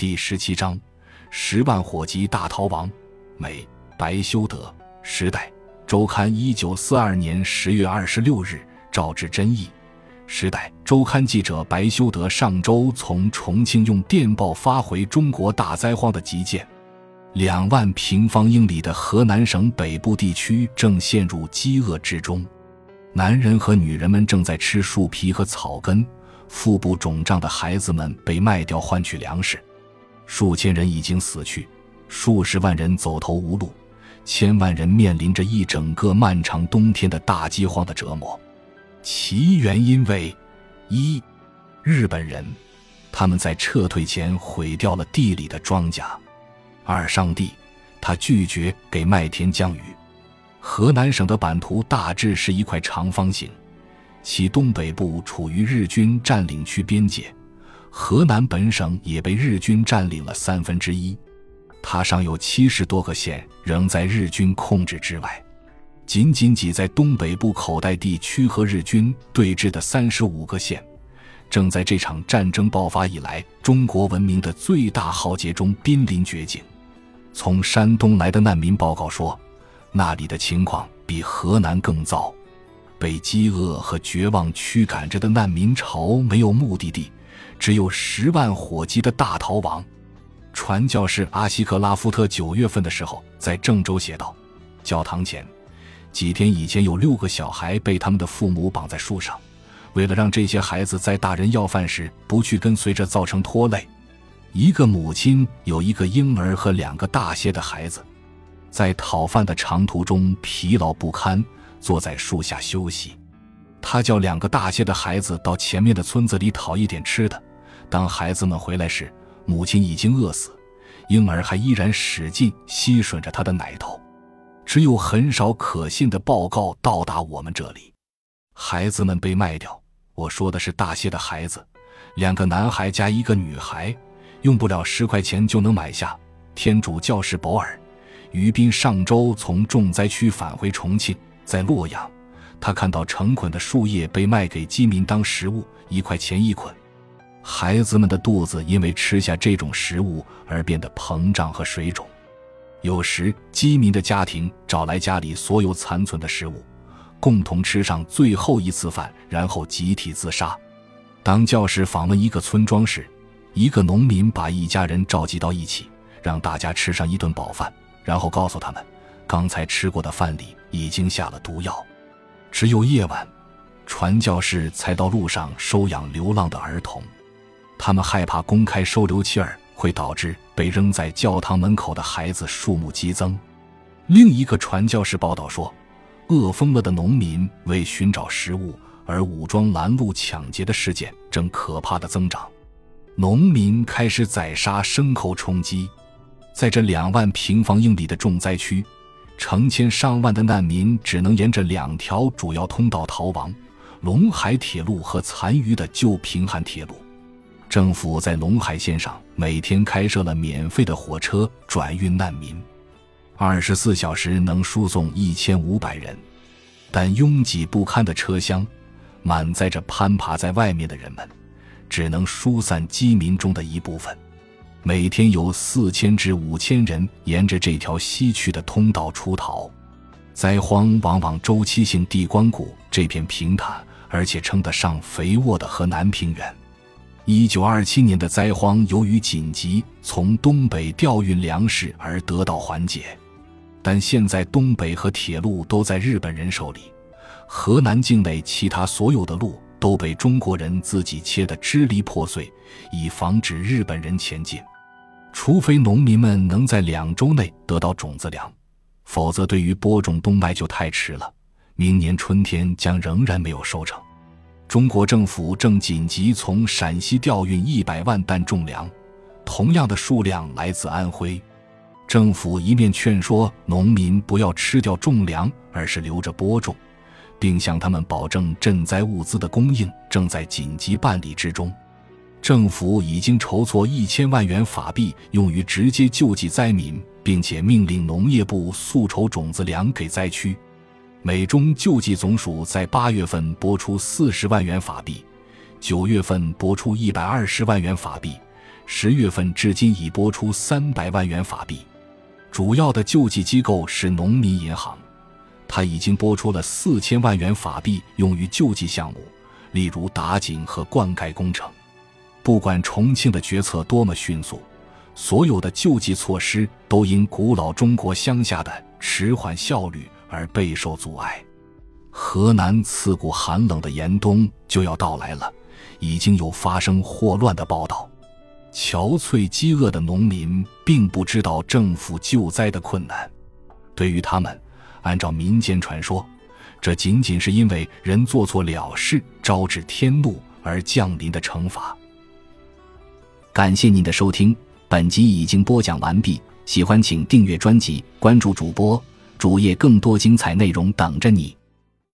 第十七章：十万火急大逃亡。美白修德。时代周刊，一九四二年十月二十六日，赵志真译。时代周刊记者白修德上周从重庆用电报发回中国大灾荒的急件：两万平方英里的河南省北部地区正陷入饥饿之中，男人和女人们正在吃树皮和草根。腹部肿胀的孩子们被卖掉换取粮食，数千人已经死去，数十万人走投无路，千万人面临着一整个漫长冬天的大饥荒的折磨。其原因为：一、日本人，他们在撤退前毁掉了地里的庄稼；二、上帝，他拒绝给麦田降雨。河南省的版图大致是一块长方形。其东北部处于日军占领区边界，河南本省也被日军占领了三分之一。它尚有七十多个县仍在日军控制之外。仅仅挤在东北部口袋地区和日军对峙的三十五个县，正在这场战争爆发以来中国文明的最大浩劫中濒临绝境。从山东来的难民报告说，那里的情况比河南更糟。被饥饿和绝望驱赶着的难民潮没有目的地，只有十万火急的大逃亡。传教士阿西克拉夫特九月份的时候在郑州写道：“教堂前，几天以前有六个小孩被他们的父母绑在树上，为了让这些孩子在大人要饭时不去跟随着造成拖累。一个母亲有一个婴儿和两个大些的孩子，在讨饭的长途中疲劳不堪。”坐在树下休息，他叫两个大些的孩子到前面的村子里讨一点吃的。当孩子们回来时，母亲已经饿死，婴儿还依然使劲吸吮着他的奶头。只有很少可信的报告到达我们这里。孩子们被卖掉，我说的是大些的孩子，两个男孩加一个女孩，用不了十块钱就能买下。天主教士博尔·于斌上周从重灾区返回重庆。在洛阳，他看到成捆的树叶被卖给饥民当食物，一块钱一捆。孩子们的肚子因为吃下这种食物而变得膨胀和水肿。有时，饥民的家庭找来家里所有残存的食物，共同吃上最后一次饭，然后集体自杀。当教士访问一个村庄时，一个农民把一家人召集到一起，让大家吃上一顿饱饭，然后告诉他们，刚才吃过的饭里。已经下了毒药，只有夜晚，传教士才到路上收养流浪的儿童。他们害怕公开收留妻儿会导致被扔在教堂门口的孩子数目激增。另一个传教士报道说，饿疯了的农民为寻找食物而武装拦路抢劫的事件正可怕的增长。农民开始宰杀牲口充饥，在这两万平方英里的重灾区。成千上万的难民只能沿着两条主要通道逃亡：陇海铁路和残余的旧平汉铁路。政府在陇海线上每天开设了免费的火车转运难民，二十四小时能输送一千五百人。但拥挤不堪的车厢，满载着攀爬在外面的人们，只能疏散饥民中的一部分。每天有四千至五千人沿着这条西去的通道出逃，灾荒往往周期性地光顾这片平坦而且称得上肥沃的河南平原。一九二七年的灾荒由于紧急从东北调运粮食而得到缓解，但现在东北和铁路都在日本人手里，河南境内其他所有的路都被中国人自己切得支离破碎，以防止日本人前进。除非农民们能在两周内得到种子粮，否则对于播种冬麦就太迟了。明年春天将仍然没有收成。中国政府正紧急从陕西调运一百万担种粮，同样的数量来自安徽。政府一面劝说农民不要吃掉种粮，而是留着播种，并向他们保证赈灾物资的供应正在紧急办理之中。政府已经筹措一千万元法币，用于直接救济灾民，并且命令农业部速筹种子粮给灾区。美中救济总署在八月份拨出四十万元法币，九月份拨出一百二十万元法币，十月份至今已拨出三百万元法币。主要的救济机构是农民银行，他已经拨出了四千万元法币用于救济项目，例如打井和灌溉工程。不管重庆的决策多么迅速，所有的救济措施都因古老中国乡下的迟缓效率而备受阻碍。河南刺骨寒冷的严冬就要到来了，已经有发生霍乱的报道。憔悴饥饿的农民并不知道政府救灾的困难，对于他们，按照民间传说，这仅仅是因为人做错了事，招致天怒而降临的惩罚。感谢您的收听，本集已经播讲完毕。喜欢请订阅专辑，关注主播主页，更多精彩内容等着你。